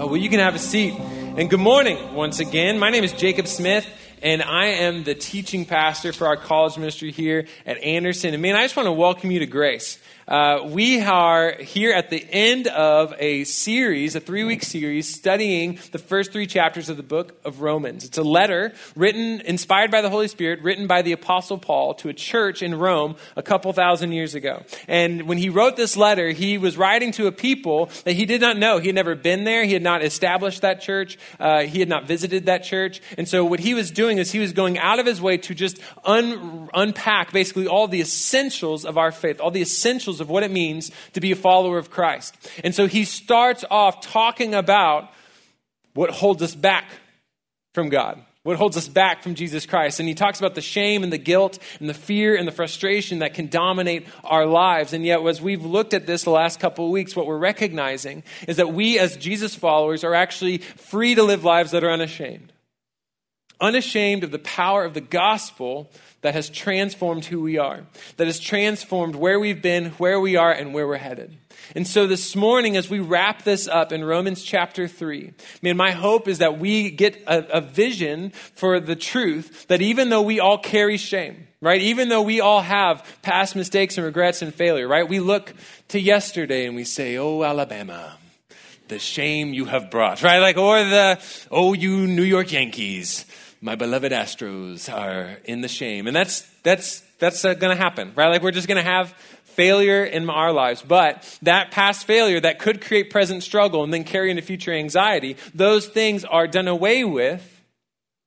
Uh, well, you can have a seat. And good morning once again. My name is Jacob Smith, and I am the teaching pastor for our college ministry here at Anderson. And man, I just want to welcome you to Grace. Uh, we are here at the end of a series, a three week series, studying the first three chapters of the book of Romans. It's a letter written, inspired by the Holy Spirit, written by the Apostle Paul to a church in Rome a couple thousand years ago. And when he wrote this letter, he was writing to a people that he did not know. He had never been there, he had not established that church, uh, he had not visited that church. And so what he was doing is he was going out of his way to just un- unpack basically all the essentials of our faith, all the essentials of what it means to be a follower of Christ. And so he starts off talking about what holds us back from God, what holds us back from Jesus Christ. And he talks about the shame and the guilt and the fear and the frustration that can dominate our lives. And yet, as we've looked at this the last couple of weeks, what we're recognizing is that we, as Jesus followers, are actually free to live lives that are unashamed. Unashamed of the power of the gospel that has transformed who we are, that has transformed where we've been, where we are, and where we're headed. And so this morning, as we wrap this up in Romans chapter 3, man, my hope is that we get a, a vision for the truth that even though we all carry shame, right? Even though we all have past mistakes and regrets and failure, right? We look to yesterday and we say, Oh, Alabama, the shame you have brought, right? Like, or the, Oh, you New York Yankees, my beloved Astros are in the shame. And that's, that's, that's uh, going to happen, right? Like we're just going to have failure in our lives. But that past failure that could create present struggle and then carry into future anxiety, those things are done away with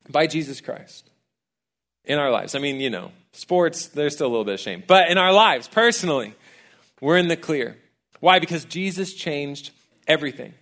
by Jesus Christ in our lives. I mean, you know, sports, there's still a little bit of shame. But in our lives, personally, we're in the clear. Why? Because Jesus changed everything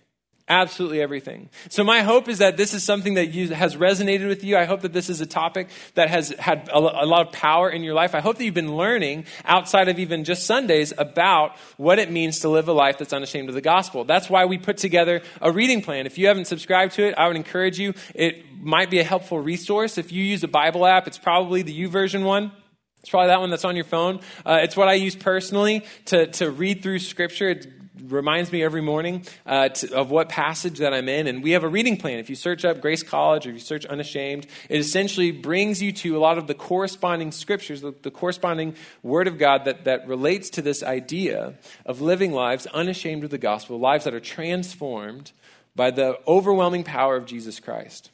absolutely everything. So my hope is that this is something that you, has resonated with you. I hope that this is a topic that has had a, a, lot of power in your life. I hope that you've been learning outside of even just Sundays about what it means to live a life that's unashamed of the gospel. That's why we put together a reading plan. If you haven't subscribed to it, I would encourage you. It might be a helpful resource. If you use a Bible app, it's probably the YouVersion one. It's probably that one that's on your phone. Uh, it's what I use personally to, to read through Scripture. It's reminds me every morning uh, to, of what passage that I'm in. And we have a reading plan. If you search up Grace College or if you search Unashamed, it essentially brings you to a lot of the corresponding scriptures, the, the corresponding Word of God that, that relates to this idea of living lives unashamed of the gospel, lives that are transformed by the overwhelming power of Jesus Christ.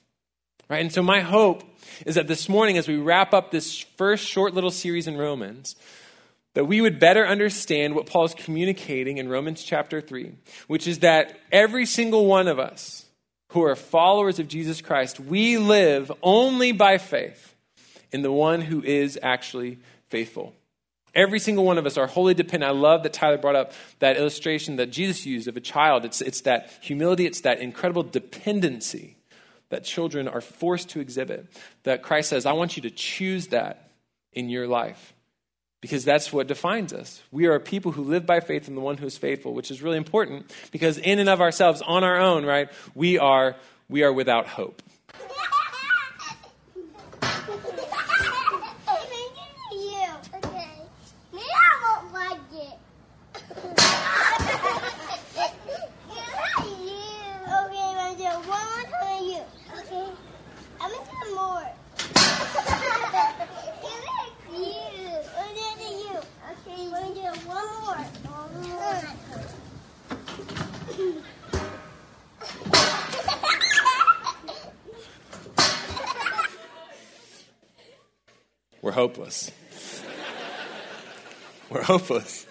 Right? And so, my hope is that this morning, as we wrap up this first short little series in Romans, that we would better understand what Paul is communicating in Romans chapter 3, which is that every single one of us who are followers of Jesus Christ, we live only by faith in the one who is actually faithful. Every single one of us are wholly dependent. I love that Tyler brought up that illustration that Jesus used of a child. It's, it's that humility, it's that incredible dependency that children are forced to exhibit. That Christ says, I want you to choose that in your life because that's what defines us. We are people who live by faith in the one who is faithful, which is really important because in and of ourselves, on our own, right, we are we are without hope. Hopeless. We're hopeless.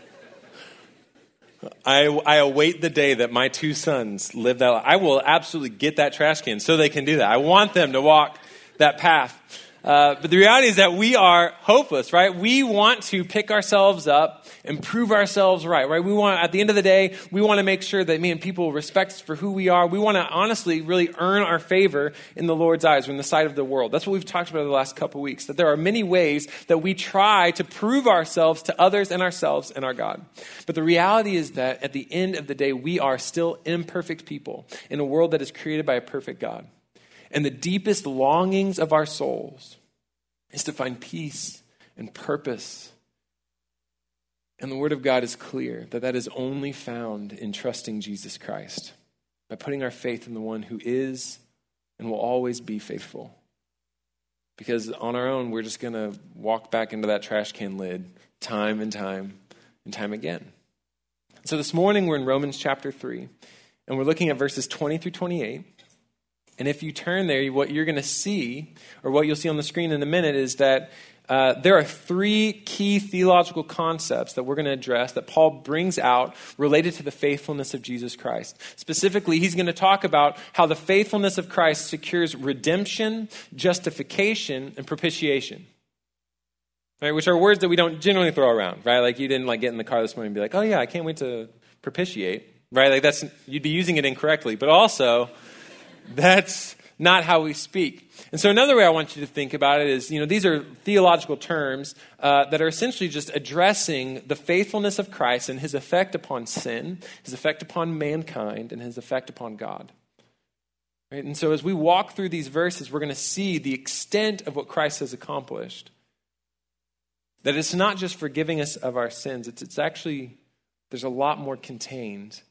I, I await the day that my two sons live that life. I will absolutely get that trash can so they can do that. I want them to walk that path. Uh, but the reality is that we are hopeless, right? We want to pick ourselves up and prove ourselves right, right? We want, at the end of the day, we want to make sure that, man, people respect us for who we are. We want to honestly really earn our favor in the Lord's eyes or in the sight of the world. That's what we've talked about the last couple weeks, that there are many ways that we try to prove ourselves to others and ourselves and our God. But the reality is that at the end of the day, we are still imperfect people in a world that is created by a perfect God. And the deepest longings of our souls is to find peace and purpose. And the Word of God is clear that that is only found in trusting Jesus Christ. by putting our faith in the one who is and will always be faithful. Because on our own, we're just going to walk back into that trash can lid time and time and time again. So this morning, we're in Romans chapter 3, and we're looking at verses 20 through 28. And if you turn there, what you're going to see, or what you'll see on the screen in a minute, is that uh, there are three key theological concepts that we're going to address that Paul brings out related to the faithfulness of Jesus Christ. Specifically, he's going to talk about how the faithfulness of Christ secures redemption, justification, and propitiation. Right, which are words that we don't generally throw around, right? Like you didn't like get in the car this morning and be like, "Oh yeah, I can't wait to propitiate," right? Like that's you'd be using it incorrectly. But also, that's not how we speak. And so, another way I want you to think about it is you know, these are theological terms uh, that are essentially just addressing the faithfulness of Christ and his effect upon sin, his effect upon mankind, and his effect upon God. Right? And so, as we walk through these verses, we're going to see the extent of what Christ has accomplished. That it's not just forgiving us of our sins, it's, it's actually, there's a lot more contained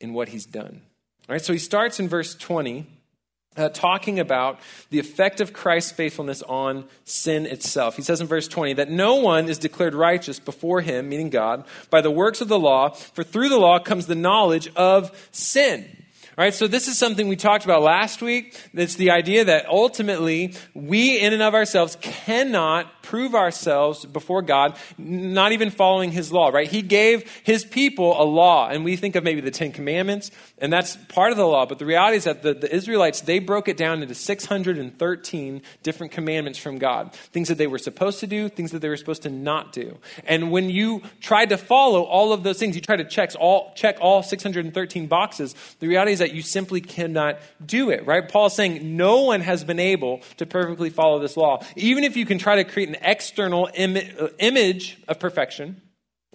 in what he's done. All right, so he starts in verse 20 uh, talking about the effect of Christ's faithfulness on sin itself. He says in verse 20 that no one is declared righteous before him, meaning God, by the works of the law, for through the law comes the knowledge of sin. All right, so this is something we talked about last week. It's the idea that ultimately we, in and of ourselves, cannot prove ourselves before God, not even following His law, right? He gave His people a law, and we think of maybe the Ten Commandments, and that's part of the law. But the reality is that the, the Israelites, they broke it down into 613 different commandments from God things that they were supposed to do, things that they were supposed to not do. And when you tried to follow all of those things, you tried to check all, check all 613 boxes, the reality is that you simply cannot do it, right? Paul is saying no one has been able to perfectly follow this law. Even if you can try to create an external Im- uh, image of perfection,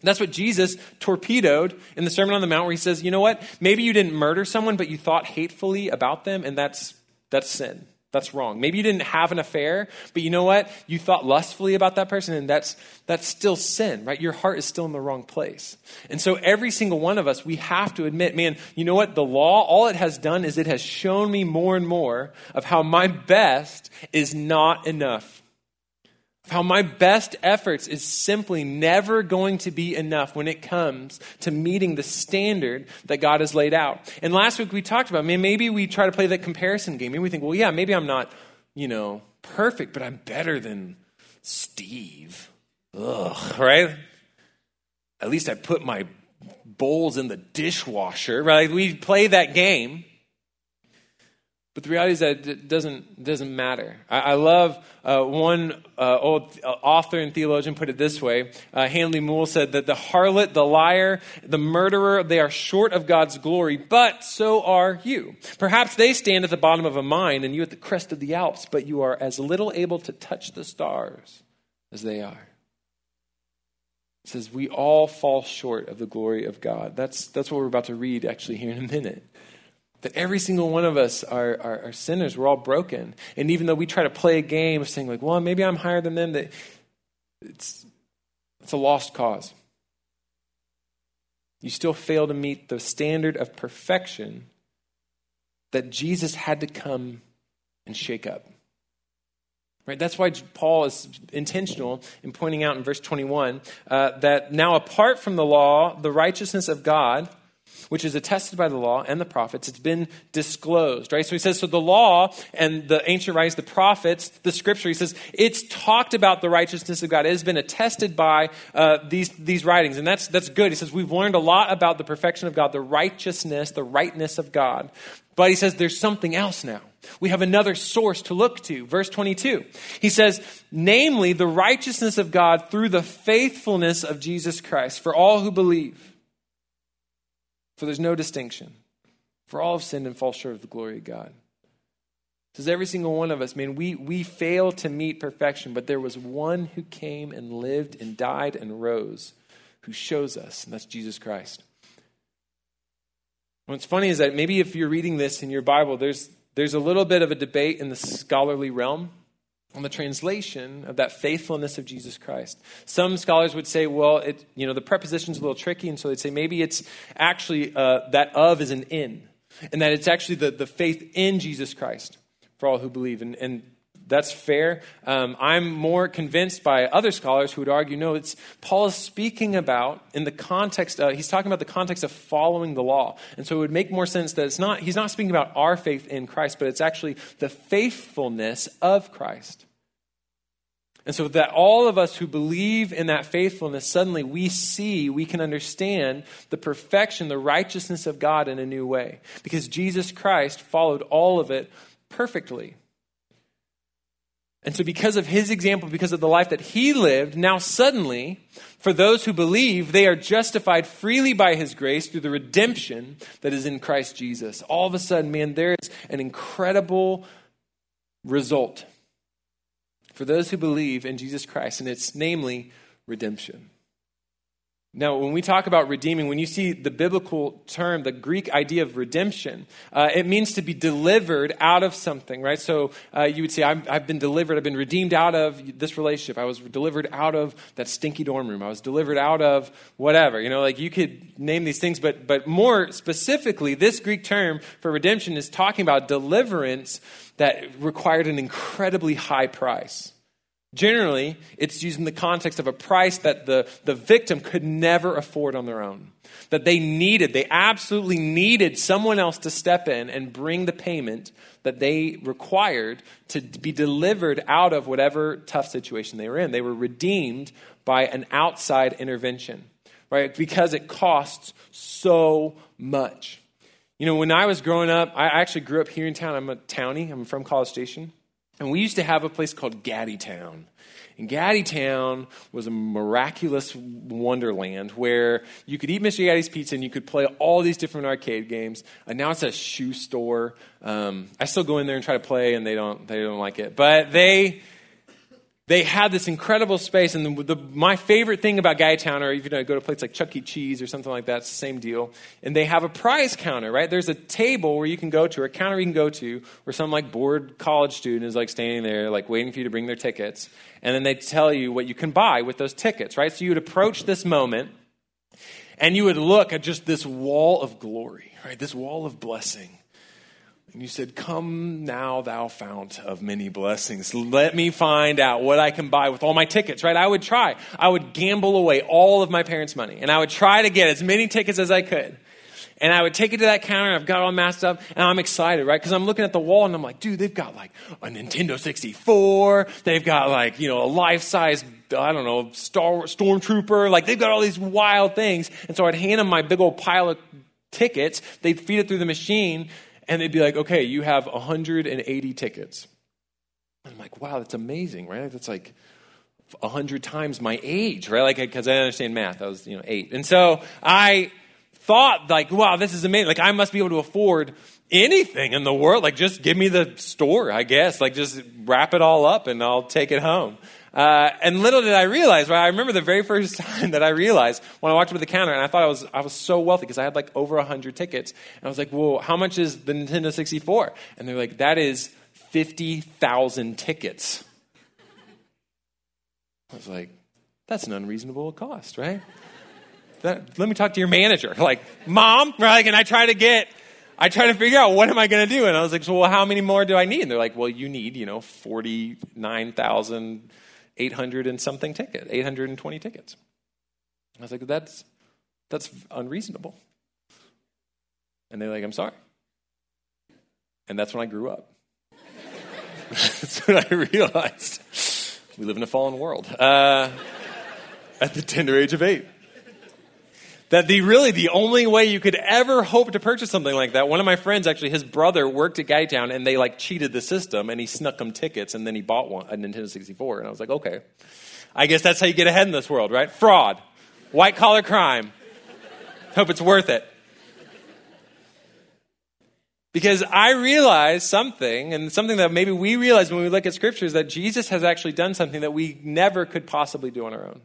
that's what Jesus torpedoed in the Sermon on the Mount, where he says, you know what? Maybe you didn't murder someone, but you thought hatefully about them, and that's, that's sin. That's wrong. Maybe you didn't have an affair, but you know what? You thought lustfully about that person, and that's, that's still sin, right? Your heart is still in the wrong place. And so every single one of us, we have to admit, man, you know what? The law, all it has done is it has shown me more and more of how my best is not enough how my best efforts is simply never going to be enough when it comes to meeting the standard that God has laid out. And last week we talked about, man, maybe we try to play that comparison game. Maybe we think, well, yeah, maybe I'm not, you know, perfect, but I'm better than Steve. Ugh, right? At least I put my bowls in the dishwasher, right? We play that game. But the reality is that it doesn't, doesn't matter. I, I love uh, one uh, old author and theologian put it this way. Uh, Handley Moule said that the harlot, the liar, the murderer, they are short of God's glory, but so are you. Perhaps they stand at the bottom of a mine and you at the crest of the Alps, but you are as little able to touch the stars as they are. It says, We all fall short of the glory of God. That's, that's what we're about to read actually here in a minute. That every single one of us are, are, are, sinners. We're all broken. And even though we try to play a game of saying, like, well, maybe I'm higher than them, that it's, it's a lost cause. You still fail to meet the standard of perfection that Jesus had to come and shake up. Right? That's why Paul is intentional in pointing out in verse 21 uh, that now, apart from the law, the righteousness of God which is attested by the law and the prophets. It's been disclosed, right? So he says, so the law and the ancient writings, the prophets, the scripture, he says, it's talked about the righteousness of God. It has been attested by uh, these, these writings. And that's, that's good. He says, we've learned a lot about the perfection of God, the righteousness, the rightness of God. But he says, there's something else now. We have another source to look to. Verse 22. He says, namely, the righteousness of God through the faithfulness of Jesus Christ for all who believe. For there's no distinction. For all have sinned and fall short of the glory of God. Says every single one of us, man, we, we fail to meet perfection, but there was one who came and lived and died and rose who shows us, and that's Jesus Christ. What's funny is that maybe if you're reading this in your Bible, there's, there's a little bit of a debate in the scholarly realm on the translation of that faithfulness of Jesus Christ. Some scholars would say, well, it, you know, the preposition's a little tricky, and so they'd say maybe it's actually uh, that of is an in. and that it's actually the, the faith in Jesus Christ for all who believe. And, and that's fair. Um, I'm more convinced by other scholars who would argue no, it's Paul is speaking about in the context. He's talking about the context of following the law, and so it would make more sense that it's not. He's not speaking about our faith in Christ, but it's actually the faithfulness of Christ. And so that all of us who believe in that faithfulness, suddenly we see, we can understand the perfection, the righteousness of God in a new way. Because Jesus Christ followed all of it perfectly. And so, because of his example, because of the life that he lived, now suddenly, for those who believe, they are justified freely by his grace through the redemption that is in Christ Jesus. All of a sudden, man, there is an incredible result for those who believe in Jesus Christ, and it's namely redemption. Now, when we talk about redeeming, when you see the biblical term, the Greek idea of redemption, uh, it means to be delivered out of something, right? So uh, you would say, i have been delivered, I've been redeemed out of this relationship. I was delivered out of that stinky dorm room. I was delivered out of whatever. You know, like you could name these things, but, but more specifically, this Greek term for redemption is talking about deliverance that required an incredibly high price. Generally, it's used in the context of a price that the, the victim could never afford on their own. That they needed, they absolutely needed someone else to step in and bring the payment that they required to be delivered out of whatever tough situation they were in. They were redeemed by an outside intervention, right? Because it costs so much. You know, when I was growing up, I actually grew up here in town. I'm a townie, I'm from College Station. And we used to have a place called Gatti Town. And Gatti Town was a miraculous wonderland where you could eat Mr. Gatti's pizza and you could play all these different arcade games. And now it's a shoe store. Um, I still go in there and try to play, and they don't they don't like it. But they they had this incredible space. And the, the, my favorite thing about Town, or even I go to a place like Chuck E. Cheese or something like that, it's the same deal. And they have a prize counter, right? There's a table where you can go to, or a counter you can go to, where some like bored college student is like standing there, like waiting for you to bring their tickets. And then they tell you what you can buy with those tickets, right? So you would approach this moment and you would look at just this wall of glory, right? This wall of blessing. And you said, Come now, thou fount of many blessings. Let me find out what I can buy with all my tickets, right? I would try. I would gamble away all of my parents' money, and I would try to get as many tickets as I could. And I would take it to that counter, and I've got all masked up, and I'm excited, right? Because I'm looking at the wall, and I'm like, dude, they've got like a Nintendo 64. They've got like, you know, a life size, I don't know, Star Stormtrooper. Like, they've got all these wild things. And so I'd hand them my big old pile of tickets. They'd feed it through the machine and they'd be like, okay, you have 180 tickets. And I'm like, wow, that's amazing, right? That's like 100 times my age, right? Like, because I understand math. I was, you know, eight. And so I thought, like, wow, this is amazing. Like, I must be able to afford anything in the world. Like, just give me the store, I guess. Like, just wrap it all up and I'll take it home. Uh, and little did I realize, right? I remember the very first time that I realized when I walked up to the counter, and I thought I was I was so wealthy because I had like over hundred tickets, and I was like, "Well, how much is the Nintendo 64?" And they're like, "That is fifty thousand tickets." I was like, "That's an unreasonable cost, right?" That, let me talk to your manager. Like, mom, right? And I try to get I try to figure out what am I going to do, and I was like, so well, how many more do I need? And they're like, well, you need, you know, forty nine thousand 800 and something tickets, 820 tickets. I was like, that's, that's unreasonable. And they're like, I'm sorry. And that's when I grew up. that's when I realized we live in a fallen world uh, at the tender age of eight that the really the only way you could ever hope to purchase something like that. One of my friends actually, his brother worked at Guytown and they like cheated the system and he snuck him tickets and then he bought one a Nintendo 64 and I was like, okay, I guess that's how you get ahead in this world, right? Fraud, white collar crime. Hope it's worth it. Because I realize something, and something that maybe we realize when we look at scriptures, that Jesus has actually done something that we never could possibly do on our own.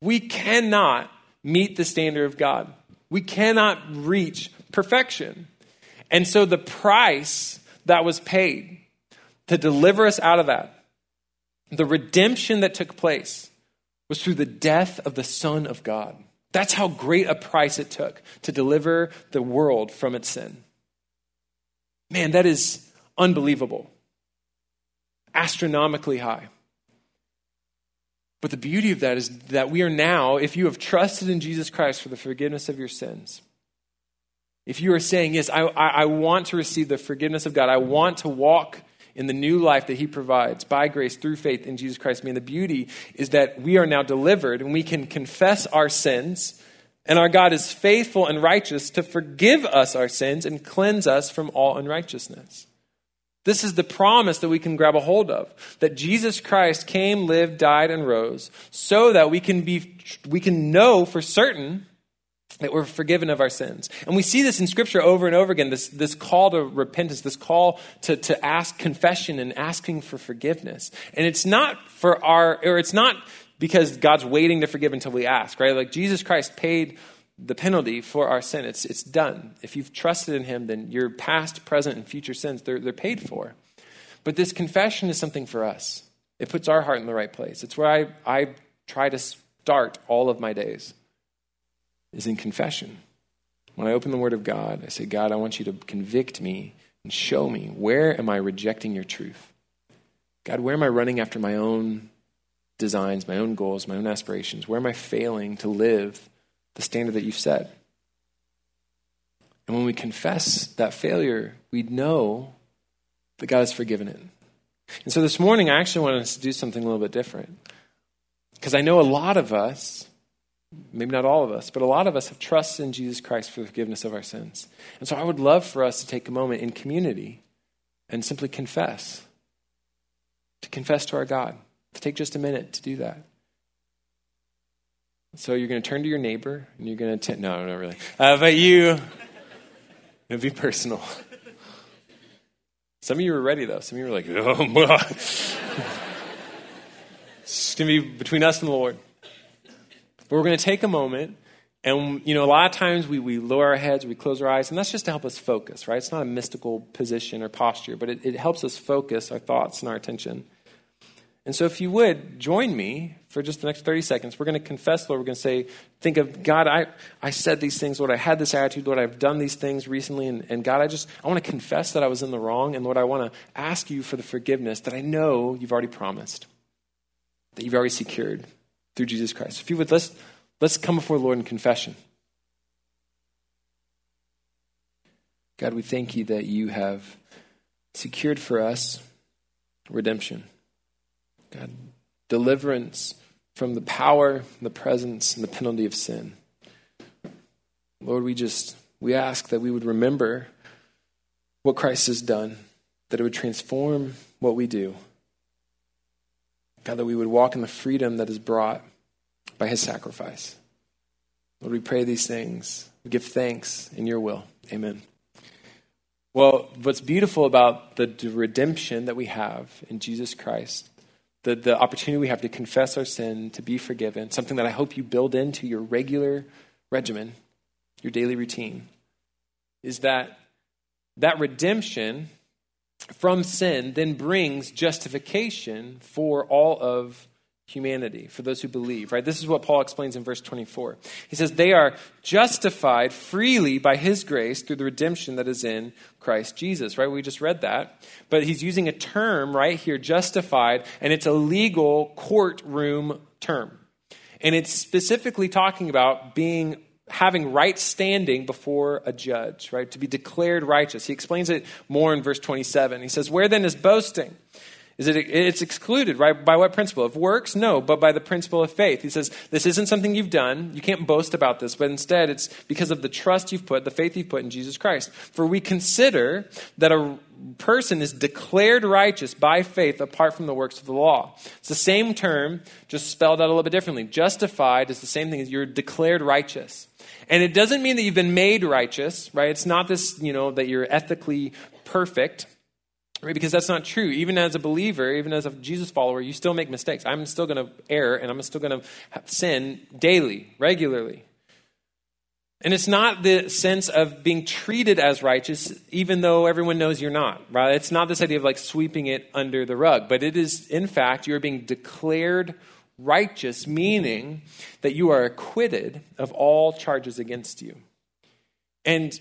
We cannot meet the standard of God. We cannot reach perfection. And so the price that was paid to deliver us out of that, the redemption that took place, was through the death of the Son of God. That's how great a price it took to deliver the world from its sin. Man, that is unbelievable, astronomically high. But the beauty of that is that we are now, if you have trusted in Jesus Christ for the forgiveness of your sins, if you are saying, Yes, I, I, I want to receive the forgiveness of God, I want to walk in the new life that He provides by grace through faith in Jesus Christ. I mean, the beauty is that we are now delivered and we can confess our sins, and our God is faithful and righteous to forgive us our sins and cleanse us from all unrighteousness. This is the promise that we can grab a hold of that Jesus Christ came, lived, died, and rose so that we can, be, we can know for certain that we're forgiven of our sins. And we see this in Scripture over and over again this, this call to repentance, this call to, to ask confession and asking for forgiveness. And it's not for our, or it's not because God's waiting to forgive until we ask, right? Like Jesus Christ paid the penalty for our sin. It's, it's done. If you've trusted in Him, then your past, present, and future sins, they're, they're paid for. But this confession is something for us. It puts our heart in the right place. It's where I, I try to start all of my days is in confession. When I open the Word of God, I say, God, I want you to convict me and show me where am I rejecting your truth? God, where am I running after my own designs, my own goals, my own aspirations? Where am I failing to live the standard that you've set? And when we confess that failure, we know that God has forgiven it. And so this morning, I actually want us to do something a little bit different. Because I know a lot of us maybe not all of us, but a lot of us have trusted in Jesus Christ for the forgiveness of our sins. And so I would love for us to take a moment in community and simply confess, to confess to our God, to take just a minute to do that. So you're going to turn to your neighbor and you're going to, t- no, not really. Uh, but you, it'll be personal. Some of you were ready though. Some of you were like, oh, my God. it's going to be between us and the Lord. But we're going to take a moment, and you know, a lot of times we, we lower our heads, we close our eyes, and that's just to help us focus, right? It's not a mystical position or posture, but it, it helps us focus our thoughts and our attention. And so, if you would join me for just the next 30 seconds, we're going to confess, Lord. We're going to say, Think of God, I, I said these things, Lord. I had this attitude, Lord. I've done these things recently. And, and God, I just, I want to confess that I was in the wrong. And Lord, I want to ask you for the forgiveness that I know you've already promised, that you've already secured through Jesus Christ. If you would, let's, let's come before the Lord in confession. God, we thank you that you have secured for us redemption. God, deliverance from the power, the presence, and the penalty of sin. Lord, we just we ask that we would remember what Christ has done, that it would transform what we do. God, that we would walk in the freedom that is brought by his sacrifice. Lord, we pray these things. We give thanks in your will. Amen. Well, what's beautiful about the redemption that we have in Jesus Christ, the, the opportunity we have to confess our sin, to be forgiven, something that I hope you build into your regular regimen, your daily routine, is that that redemption from sin then brings justification for all of humanity, for those who believe, right? This is what Paul explains in verse 24. He says, They are justified freely by his grace through the redemption that is in Christ Jesus, right? We just read that. But he's using a term right here, justified, and it's a legal courtroom term. And it's specifically talking about being having right standing before a judge, right? To be declared righteous. He explains it more in verse 27. He says, Where then is boasting? Is it, it's excluded, right? By what principle? Of works? No, but by the principle of faith. He says, this isn't something you've done. You can't boast about this, but instead it's because of the trust you've put, the faith you've put in Jesus Christ. For we consider that a person is declared righteous by faith apart from the works of the law. It's the same term, just spelled out a little bit differently. Justified is the same thing as you're declared righteous. And it doesn't mean that you've been made righteous, right? It's not this, you know, that you're ethically perfect right? Because that's not true. Even as a believer, even as a Jesus follower, you still make mistakes. I'm still going to err and I'm still going to sin daily, regularly. And it's not the sense of being treated as righteous, even though everyone knows you're not, right? It's not this idea of like sweeping it under the rug, but it is, in fact, you're being declared righteous, meaning that you are acquitted of all charges against you. And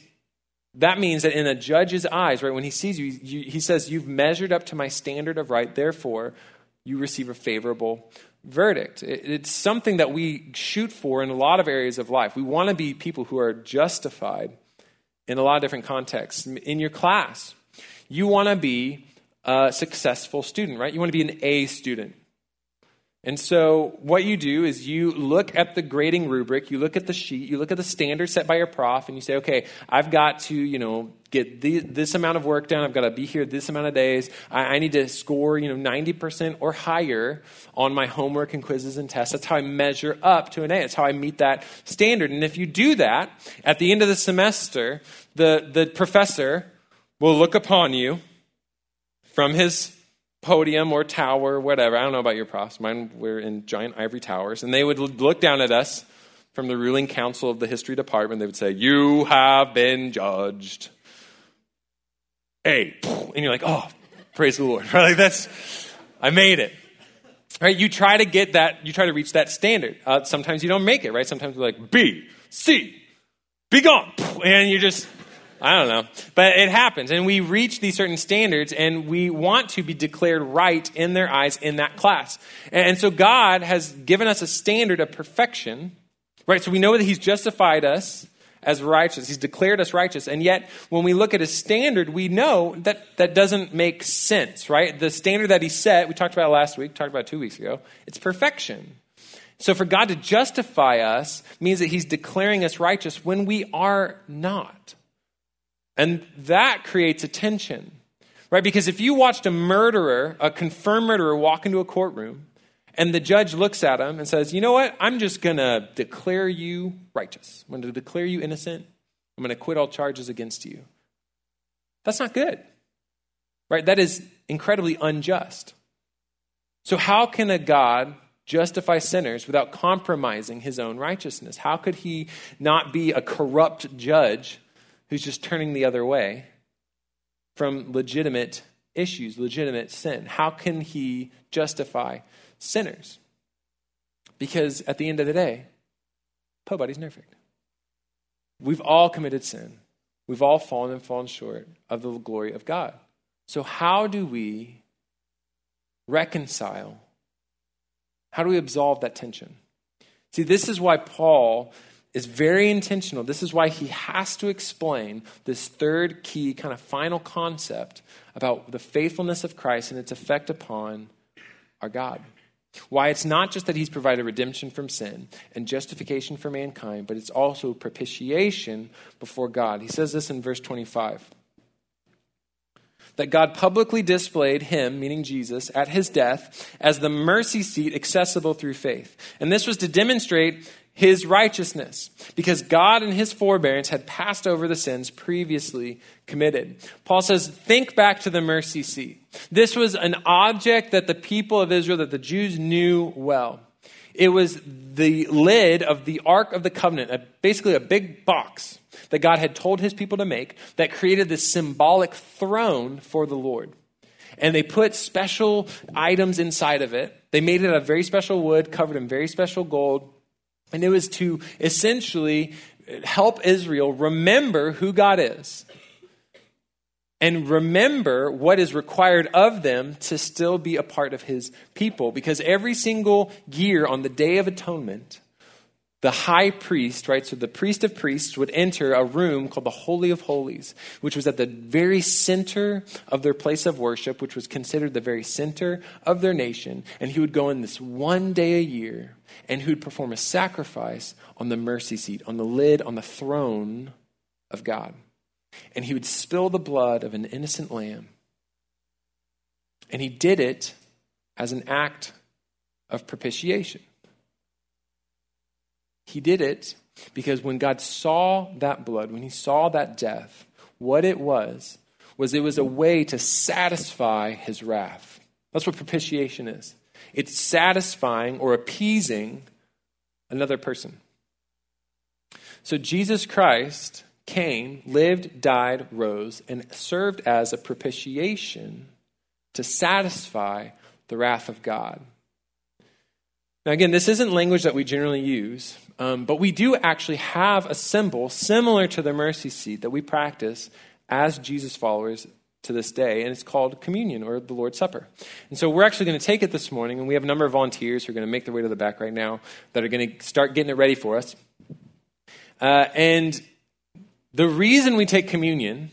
that means that in a judge's eyes, right, when he sees you, he says, You've measured up to my standard of right, therefore you receive a favorable verdict. It, it's something that we shoot for in a lot of areas of life. We want to be people who are justified in a lot of different contexts. In your class, you want to be a successful student, right? You want to be an A student. And so, what you do is you look at the grading rubric, you look at the sheet, you look at the standard set by your prof, and you say, okay, I've got to, you know, get the, this amount of work done. I've got to be here this amount of days. I, I need to score, you know, 90% or higher on my homework and quizzes and tests. That's how I measure up to an A. That's how I meet that standard. And if you do that, at the end of the semester, the, the professor will look upon you from his podium or tower, whatever. I don't know about your profs. Mine were in giant ivory towers. And they would look down at us from the ruling council of the history department. They would say, You have been judged. A. And you're like, Oh, praise the Lord. Right? Like that's, I made it. Right? You try to get that, you try to reach that standard. Uh, sometimes you don't make it, right? Sometimes you're like, B, C, be gone. And you just, I don't know. But it happens. And we reach these certain standards and we want to be declared right in their eyes in that class. And so God has given us a standard of perfection, right? So we know that He's justified us as righteous. He's declared us righteous. And yet, when we look at His standard, we know that that doesn't make sense, right? The standard that He set, we talked about last week, talked about two weeks ago, it's perfection. So for God to justify us means that He's declaring us righteous when we are not. And that creates a tension, right? Because if you watched a murderer, a confirmed murderer, walk into a courtroom, and the judge looks at him and says, You know what? I'm just going to declare you righteous. I'm going to declare you innocent. I'm going to quit all charges against you. That's not good, right? That is incredibly unjust. So, how can a God justify sinners without compromising his own righteousness? How could he not be a corrupt judge who's just turning the other way from legitimate issues, legitimate sin? How can he justify sinners? Because at the end of the day, nobody's perfect. We've all committed sin. We've all fallen and fallen short of the glory of God. So, how do we reconcile? How do we absolve that tension? See, this is why Paul is very intentional. This is why he has to explain this third key, kind of final concept about the faithfulness of Christ and its effect upon our God. Why it's not just that he's provided redemption from sin and justification for mankind, but it's also propitiation before God. He says this in verse 25 that God publicly displayed him, meaning Jesus, at his death as the mercy seat accessible through faith. And this was to demonstrate his righteousness, because God in his forbearance had passed over the sins previously committed. Paul says, think back to the mercy seat. This was an object that the people of Israel, that the Jews knew well. It was the lid of the Ark of the Covenant, a, basically a big box that God had told his people to make that created this symbolic throne for the Lord. And they put special items inside of it. They made it out of very special wood, covered in very special gold. And it was to essentially help Israel remember who God is and remember what is required of them to still be a part of his people. Because every single year on the Day of Atonement, the high priest, right, so the priest of priests would enter a room called the Holy of Holies, which was at the very center of their place of worship, which was considered the very center of their nation. And he would go in this one day a year and he would perform a sacrifice on the mercy seat, on the lid, on the throne of God. And he would spill the blood of an innocent lamb. And he did it as an act of propitiation. He did it because when God saw that blood, when he saw that death, what it was, was it was a way to satisfy his wrath. That's what propitiation is it's satisfying or appeasing another person. So Jesus Christ came, lived, died, rose, and served as a propitiation to satisfy the wrath of God. Now, again, this isn't language that we generally use, um, but we do actually have a symbol similar to the mercy seat that we practice as Jesus followers to this day, and it's called communion or the Lord's Supper. And so we're actually going to take it this morning, and we have a number of volunteers who are going to make their way to the back right now that are going to start getting it ready for us. Uh, and the reason we take communion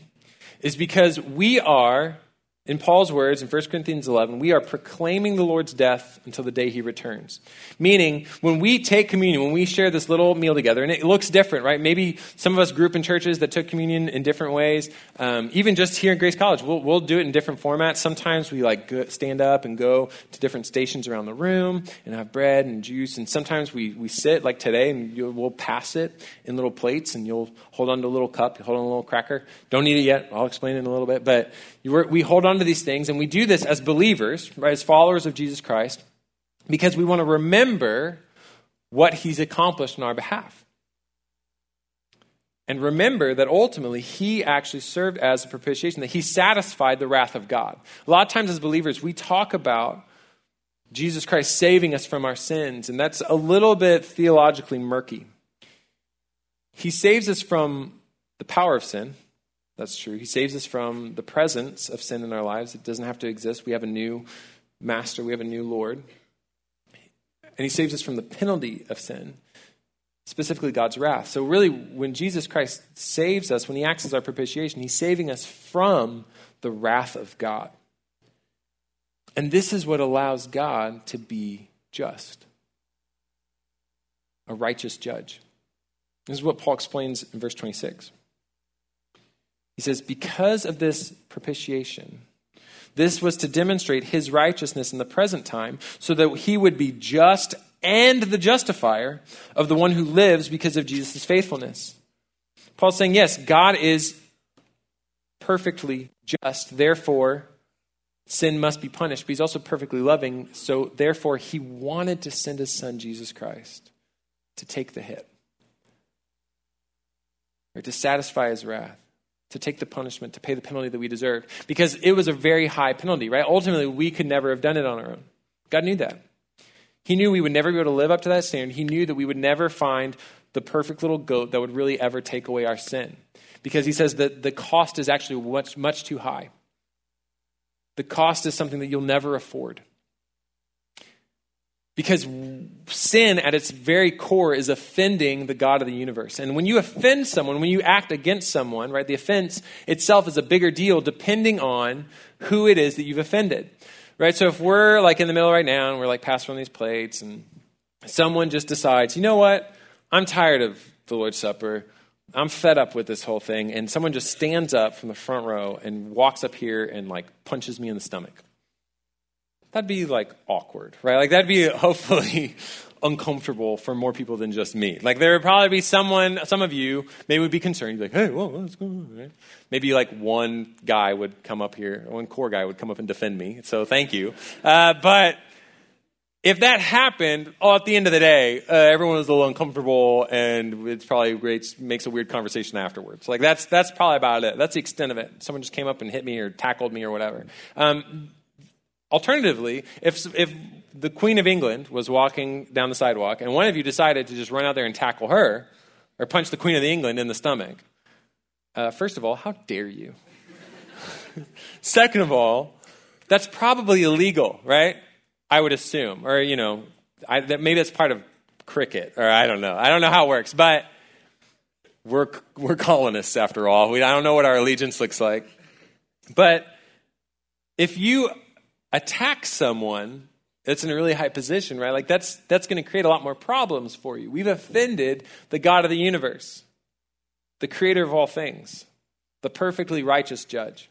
is because we are in Paul's words in 1 Corinthians 11, we are proclaiming the Lord's death until the day he returns. Meaning, when we take communion, when we share this little meal together, and it looks different, right? Maybe some of us grew up in churches that took communion in different ways. Um, even just here in Grace College, we'll, we'll do it in different formats. Sometimes we like go, stand up and go to different stations around the room and have bread and juice. And sometimes we, we sit like today and we'll pass it in little plates and you'll hold on to a little cup, you hold on a little cracker. Don't eat it yet. I'll explain it in a little bit. But we hold on to these things, and we do this as believers, right, as followers of Jesus Christ, because we want to remember what he's accomplished on our behalf. And remember that ultimately he actually served as a propitiation, that he satisfied the wrath of God. A lot of times as believers, we talk about Jesus Christ saving us from our sins, and that's a little bit theologically murky. He saves us from the power of sin, that's true. He saves us from the presence of sin in our lives. It doesn't have to exist. We have a new master, we have a new Lord. And he saves us from the penalty of sin, specifically God's wrath. So, really, when Jesus Christ saves us, when he acts as our propitiation, he's saving us from the wrath of God. And this is what allows God to be just, a righteous judge. This is what Paul explains in verse 26. He says, Because of this propitiation, this was to demonstrate his righteousness in the present time, so that he would be just and the justifier of the one who lives because of Jesus' faithfulness. Paul's saying, yes, God is perfectly just, therefore, sin must be punished, but he's also perfectly loving, so therefore, he wanted to send his son, Jesus Christ, to take the hit, or to satisfy his wrath to take the punishment, to pay the penalty that we deserved, because it was a very high penalty, right? Ultimately, we could never have done it on our own. God knew that. He knew we would never be able to live up to that standard. He knew that we would never find the perfect little goat that would really ever take away our sin. Because he says that the cost is actually much, much too high. The cost is something that you'll never afford. Because sin at its very core is offending the God of the universe. And when you offend someone, when you act against someone, right, the offense itself is a bigger deal depending on who it is that you've offended. Right? So if we're like in the middle right now and we're like passing on these plates and someone just decides, you know what? I'm tired of the Lord's Supper. I'm fed up with this whole thing. And someone just stands up from the front row and walks up here and like punches me in the stomach that'd be like awkward, right? Like that'd be hopefully uncomfortable for more people than just me. Like there would probably be someone, some of you maybe would be concerned, You'd be like, hey, whoa, what's going on? Right? Maybe like one guy would come up here, one core guy would come up and defend me. So thank you. Uh, but if that happened, oh, at the end of the day, uh, everyone was a little uncomfortable, and it's probably great, makes a weird conversation afterwards. Like that's that's probably about it. That's the extent of it. Someone just came up and hit me or tackled me or whatever. Um, Alternatively, if, if the Queen of England was walking down the sidewalk and one of you decided to just run out there and tackle her or punch the Queen of England in the stomach, uh, first of all, how dare you? Second of all, that's probably illegal, right? I would assume. Or, you know, I, that maybe that's part of cricket, or I don't know. I don't know how it works, but we're, we're colonists after all. We, I don't know what our allegiance looks like. But if you attack someone that's in a really high position, right? Like that's that's going to create a lot more problems for you. We've offended the God of the universe, the creator of all things, the perfectly righteous judge.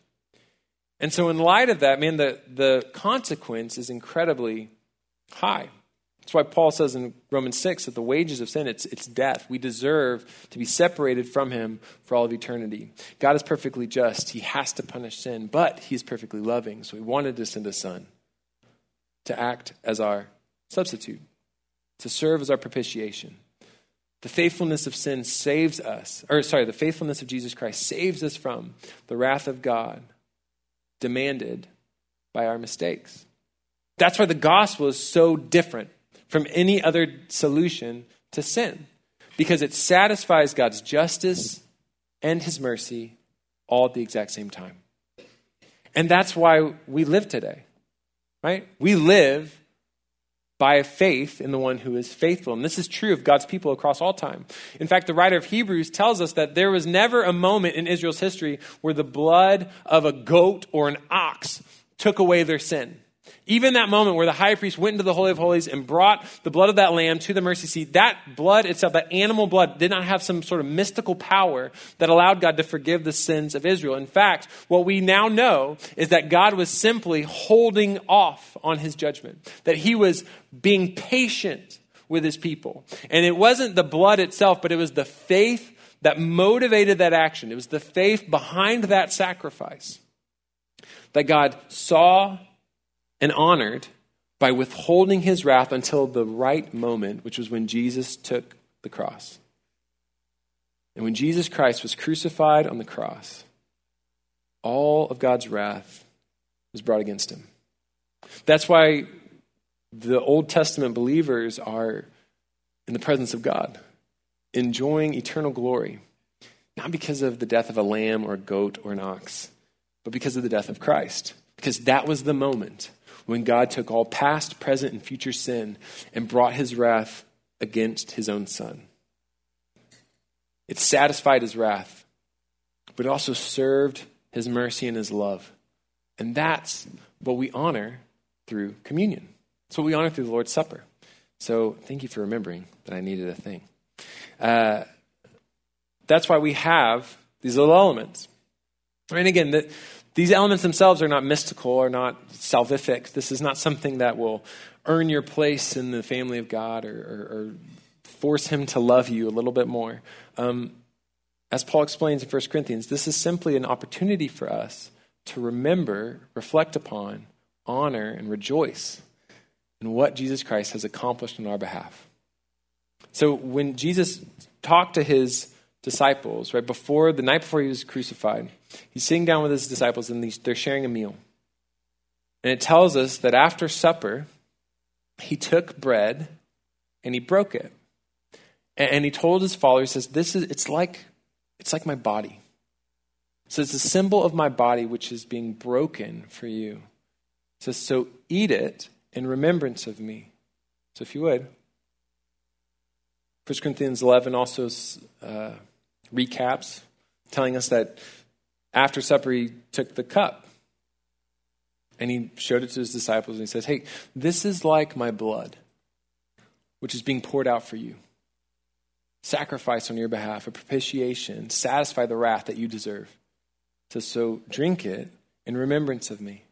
And so in light of that, man, the, the consequence is incredibly high. That's why Paul says in Romans 6 that the wages of sin, it's, it's death. We deserve to be separated from him for all of eternity. God is perfectly just. He has to punish sin, but he's perfectly loving. So he wanted to send a son to act as our substitute, to serve as our propitiation. The faithfulness of sin saves us, or sorry, the faithfulness of Jesus Christ saves us from the wrath of God demanded by our mistakes. That's why the gospel is so different from any other solution to sin because it satisfies God's justice and his mercy all at the exact same time. And that's why we live today, right? We live by faith in the one who is faithful. And this is true of God's people across all time. In fact, the writer of Hebrews tells us that there was never a moment in Israel's history where the blood of a goat or an ox took away their sin. Even that moment where the high priest went into the Holy of Holies and brought the blood of that lamb to the mercy seat, that blood itself, that animal blood, did not have some sort of mystical power that allowed God to forgive the sins of Israel. In fact, what we now know is that God was simply holding off on his judgment, that he was being patient with his people. And it wasn't the blood itself, but it was the faith that motivated that action. It was the faith behind that sacrifice that God saw and honored by withholding his wrath until the right moment, which was when Jesus took the cross. And when Jesus Christ was crucified on the cross, all of God's wrath was brought against him. That's why the Old Testament believers are in the presence of God, enjoying eternal glory, not because of the death of a lamb or a goat or an ox, but because of the death of Christ, because that was the moment when God took all past, present, and future sin and brought his wrath against his own son. It satisfied his wrath, but it also served his mercy and his love. And that's what we honor through communion. It's what we honor through the Lord's Supper. So thank you for remembering that I needed a thing. Uh, that's why we have these little elements. And again, the, these elements themselves are not mystical or not salvific. This is not something that will earn your place in the family of God or, or, or force Him to love you a little bit more. Um, as Paul explains in 1 Corinthians, this is simply an opportunity for us to remember, reflect upon, honor, and rejoice in what Jesus Christ has accomplished on our behalf. So when Jesus talked to his disciples, right before the night before he was crucified, he's sitting down with his disciples and they're sharing a meal. And it tells us that after supper, he took bread and he broke it. And he told his followers, says, This is it's like it's like my body. So it's a symbol of my body which is being broken for you. Says, So eat it in remembrance of me. So if you would. 1 Corinthians 11 also uh, recaps, telling us that after supper he took the cup and he showed it to his disciples and he says, Hey, this is like my blood, which is being poured out for you. Sacrifice on your behalf, a propitiation, satisfy the wrath that you deserve. So, so drink it in remembrance of me.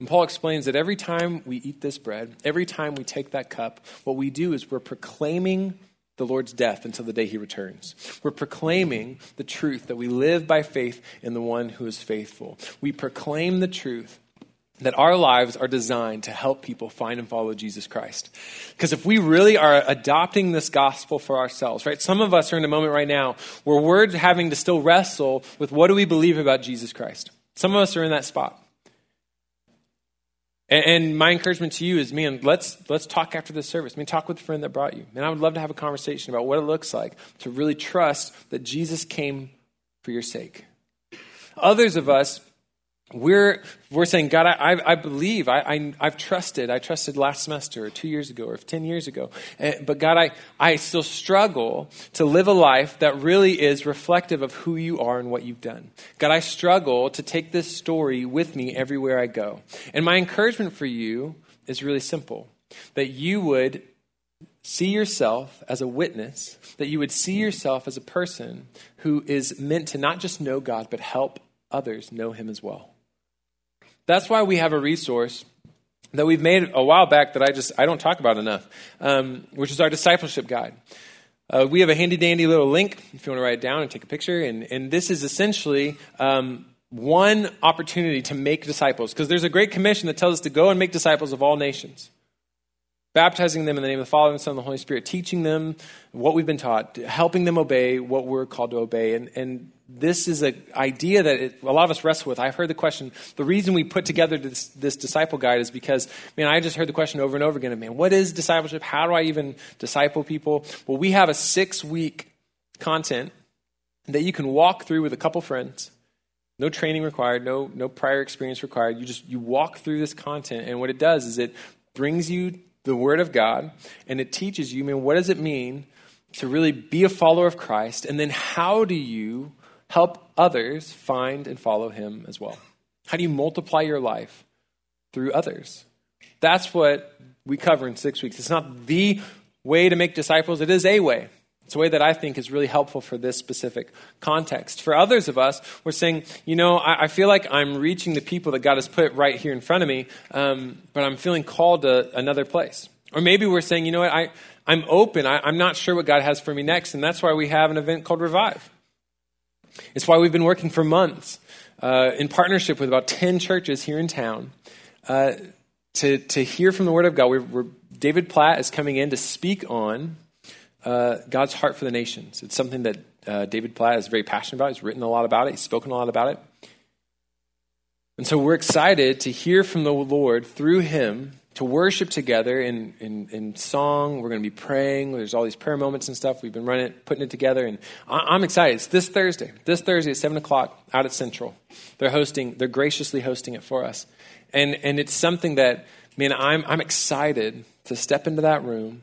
And Paul explains that every time we eat this bread, every time we take that cup, what we do is we're proclaiming the Lord's death until the day he returns. We're proclaiming the truth that we live by faith in the one who is faithful. We proclaim the truth that our lives are designed to help people find and follow Jesus Christ. Because if we really are adopting this gospel for ourselves, right? Some of us are in a moment right now where we're having to still wrestle with what do we believe about Jesus Christ. Some of us are in that spot. And, and, my encouragement to you is, man, let's let's talk after this service. I mean, talk with the friend that brought you. And I would love to have a conversation about what it looks like to really trust that Jesus came for your sake. Others of us we're, we're saying, God, I, I believe, I, I, have trusted. I trusted last semester or two years ago or 10 years ago. Eh, but God, I, I still struggle to live a life that really is reflective of who you are and what you've done. God, I struggle to take this story with me everywhere I go. And my encouragement for you is really simple that you would see yourself as a witness, that you would see yourself as a person who is meant to not just know God, but help others know Him as well. That's why we have a resource that we've made a while back that I just I don't talk about enough, um, which is our discipleship guide. Uh, we have a handy dandy little link if you want to write it down and take a picture, and and this is essentially. Um, one opportunity to make disciples because there's a great commission that tells us to go and make disciples of all nations baptizing them in the name of the Father and the Son and the Holy Spirit, teaching them what we've been taught, helping them obey what we're called to obey. And, and this is an idea that it, a lot of us wrestle with. I've heard the question. The reason we put together this, this, disciple guide is because, man, I just heard the question over and over again. Man, what is discipleship? How do I even disciple people? Well, we have a six week content that you can walk through with a couple friends. No training required, no, no prior experience required. You just you walk through this content, and what it does is it brings you the Word of God, and it teaches you, I mean, what does it mean to really be a follower of Christ? And then how do you help others find and follow Him as well? How do you multiply your life through others? That's what we cover in six weeks. It's not the way to make disciples, it is a way. It's a way that I think is really helpful for this specific context. For others of us, we're saying, you know, I, I feel like I'm reaching the people that God has put right here in front of me, um, but I'm feeling called to another place. Or maybe we're saying, you know what, I, I'm open. I, I'm not sure what God has for me next, and that's why we have an event called Revive. It's why we've been working for months uh, in partnership with about 10 churches here in town uh, to, to hear from the Word of God. We're, we're, David Platt is coming in to speak on uh, God's heart for the nations. It's something that uh, David Platt is very passionate about. He's written a lot about it, he's spoken a lot about it. And so we're excited to hear from the Lord through him, to worship together in, in, in song. We're going to be praying. There's all these prayer moments and stuff. We've been running it, putting it together. And I'm excited. It's this Thursday. This Thursday at 7 o'clock out at Central. They're hosting, they're graciously hosting it for us. And, and it's something that, man, I'm, I'm excited to step into that room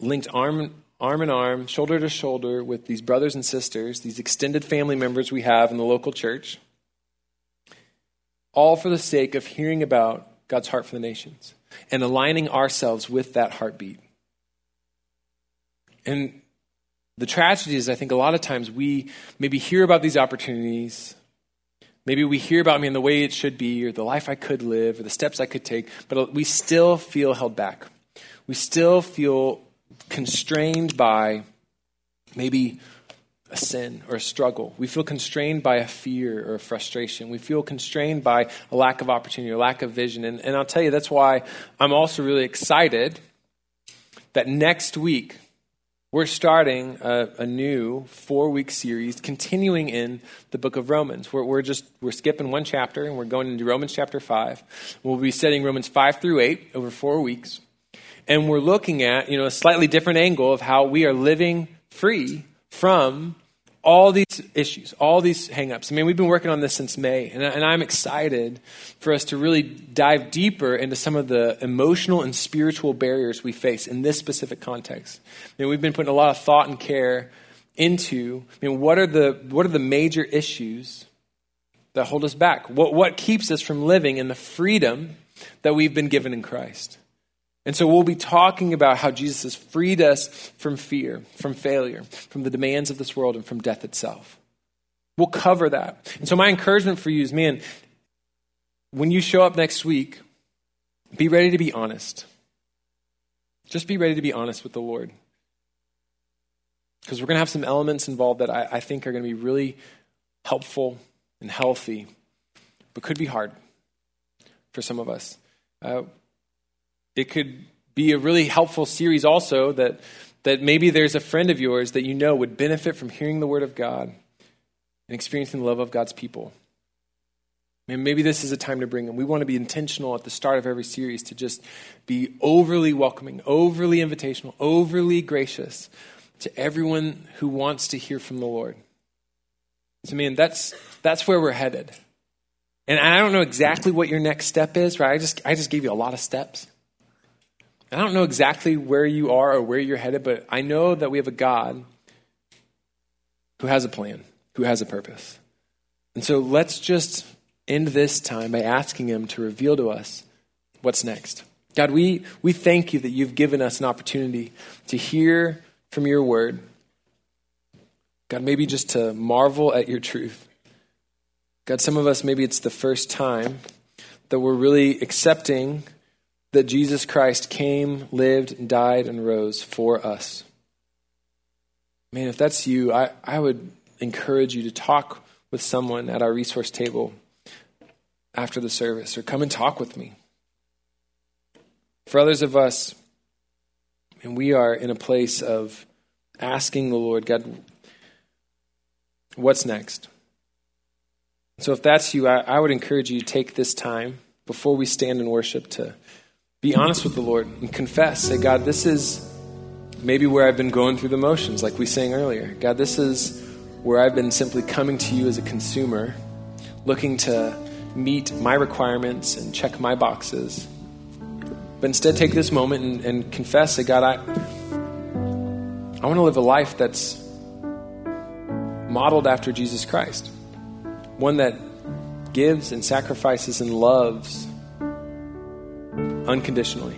linked arm, arm in arm, shoulder to shoulder with these brothers and sisters, these extended family members we have in the local church, all for the sake of hearing about God's heart for the nations and aligning ourselves with that heartbeat. And the tragedy is, I think a lot of times we maybe hear about these opportunities. Maybe we hear about me in the way it should be, or the life I could live, or the steps I could take, but we still feel held back. We still feel constrained by maybe a sin or a struggle. We feel constrained by a fear or a frustration. We feel constrained by a lack of opportunity or lack of vision. And, and I'll tell you, that's why I'm also really excited that next week we're starting a, a new four week series continuing in the book of Romans. We're, we're just, we're skipping one chapter and we're going into Romans chapter 5. We'll be studying Romans 5 through 8 over four weeks and we're looking at you know a slightly different angle of how we are living free from all these issues, all these hangups. I mean, we've been working on this since May, and, and I'm excited for us to really dive deeper into some of the emotional and spiritual barriers we face in this specific context. I mean, we've been putting a lot of thought and care into. I mean, what are the what are the major issues that hold us back? What what keeps us from living in the freedom that we've been given in Christ? And so we'll be talking about how Jesus has freed us from fear, from failure, from the demands of this world, and from death itself. We'll cover that. And so my encouragement for you is man, when you show up next week, be ready to be honest. Just be ready to be honest with the Lord. Because we're going to have some elements involved that I, I think are going to be really helpful and healthy, but could be hard for some of us. Uh, it could be a really helpful series also that, that maybe there's a friend of yours that you know would benefit from hearing the word of God and experiencing the love of God's people. And maybe this is a time to bring them. We want to be intentional at the start of every series to just be overly welcoming, overly invitational, overly gracious to everyone who wants to hear from the Lord. So, man, that's, that's where we're headed. And I don't know exactly what your next step is, right? I just, I just gave you a lot of steps. I don't know exactly where you are or where you're headed, but I know that we have a God who has a plan, who has a purpose. And so let's just end this time by asking Him to reveal to us what's next. God, we, we thank you that you've given us an opportunity to hear from your word. God, maybe just to marvel at your truth. God, some of us, maybe it's the first time that we're really accepting that Jesus Christ came, lived, and died, and rose for us. Man, if that's you, I, I would encourage you to talk with someone at our resource table after the service or come and talk with me. For others of us, and we are in a place of asking the Lord, God, what's next? So if that's you, I, I would encourage you to take this time before we stand in worship to be honest with the Lord and confess. Say, God, this is maybe where I've been going through the motions, like we sang earlier. God, this is where I've been simply coming to you as a consumer, looking to meet my requirements and check my boxes. But instead, take this moment and, and confess that God, I, I want to live a life that's modeled after Jesus Christ, one that gives and sacrifices and loves unconditionally.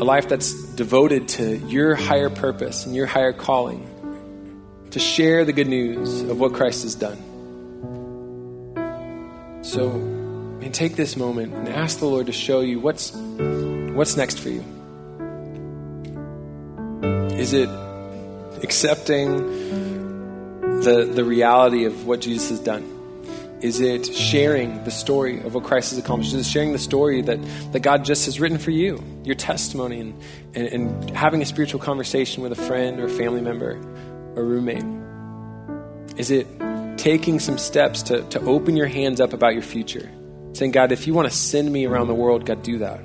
A life that's devoted to your higher purpose and your higher calling, to share the good news of what Christ has done. So, and take this moment and ask the Lord to show you what's what's next for you. Is it accepting the the reality of what Jesus has done? Is it sharing the story of what Christ has accomplished? Is it sharing the story that, that God just has written for you, your testimony, and, and, and having a spiritual conversation with a friend or a family member or roommate? Is it taking some steps to, to open your hands up about your future? Saying, God, if you want to send me around the world, God, do that.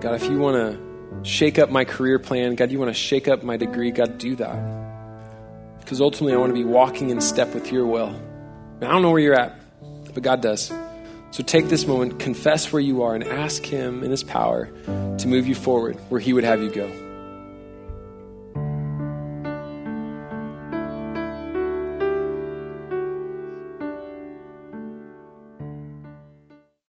God, if you want to shake up my career plan, God, you want to shake up my degree, God, do that. Because ultimately, I want to be walking in step with your will. I don't know where you're at, but God does. So take this moment, confess where you are, and ask Him in His power to move you forward where He would have you go.